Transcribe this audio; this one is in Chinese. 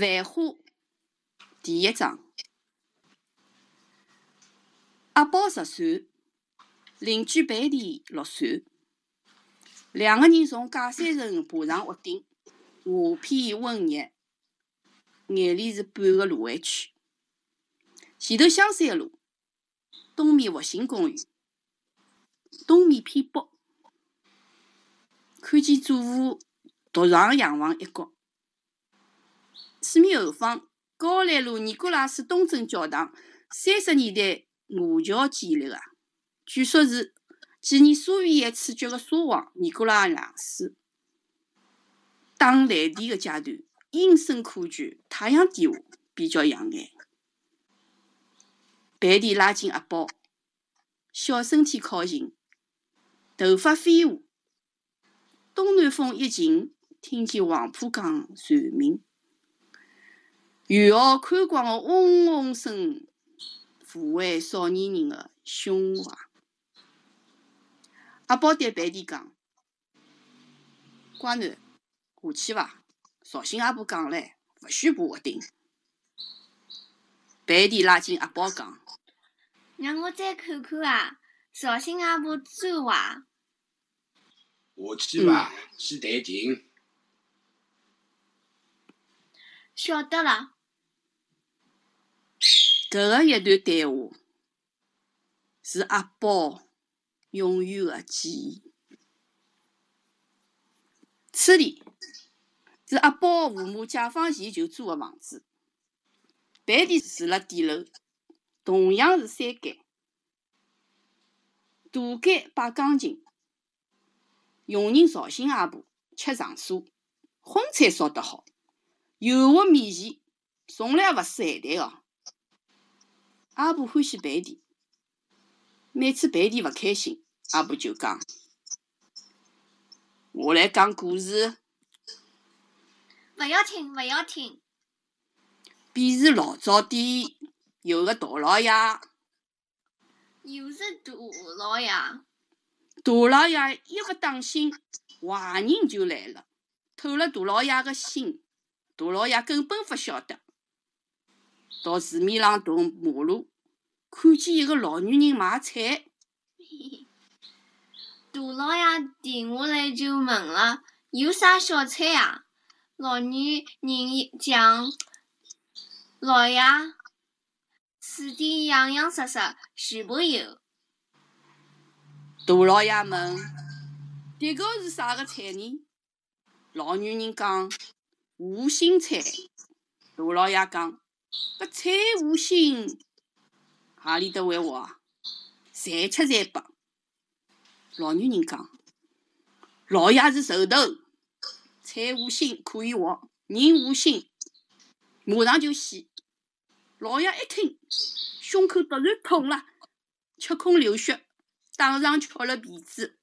繁花第一章。阿宝十岁，邻居贝蒂六岁，两个人从假山城爬上屋顶，画片温热，眼里是半个芦苇区。前头香山路，东面复兴公园，东面偏北，看见祖父独上洋房一角。四面后方，高兰路尼古拉斯东正教堂，三十年代瓦桥建立的，据说是纪念苏维埃处决的沙皇尼古拉两世。打蓝靛的阶段，阴森可见，太阳底下比较养眼。白地拉近阿宝，小身体靠近，头发飞舞。东南风一劲，听见黄浦江蝉鸣。元昊宽广的嗡嗡声，抚慰少年人的胸怀。阿宝对贝蒂讲：“乖囡，下去伐？绍兴阿婆讲唻，勿许爬屋顶。”贝蒂拉近阿宝讲：“让我再看看啊，绍兴阿婆最坏？下去伐？去弹琴。晓得了。搿个一段对话是阿宝永远的记忆。此地是阿宝父母解放前就租的房子，贝蒂住辣底楼，同样是三间，大间摆钢琴，佣人绍兴阿婆吃长沙，荤菜烧得好，油滑面前，从来勿输咸淡哦。阿婆欢喜贝蒂，每次贝蒂勿开心，阿婆就讲：“我来讲故事。”勿要听，勿要听。便是老早点有个大老爷，又是大老爷。大老爷一勿当心，坏人就来了，偷了大老爷个心。大老爷根本勿晓得，到市面上动马路。看见一个老女人买菜，大老爷停下来就问了：“有啥小菜啊？”老女人讲：“老爷，此地洋洋实实，全部有。”大老爷问：“迭个是啥个菜呢？”老女人讲：“无心菜。”大老爷讲：“搿菜无心。”阿里搭会话？侪吃侪白。老女人讲：“老爷是寿头，财无心可以活，人无心马上就死。”老爷一听，胸口突然痛了，吃空流血，当场翘了鼻子。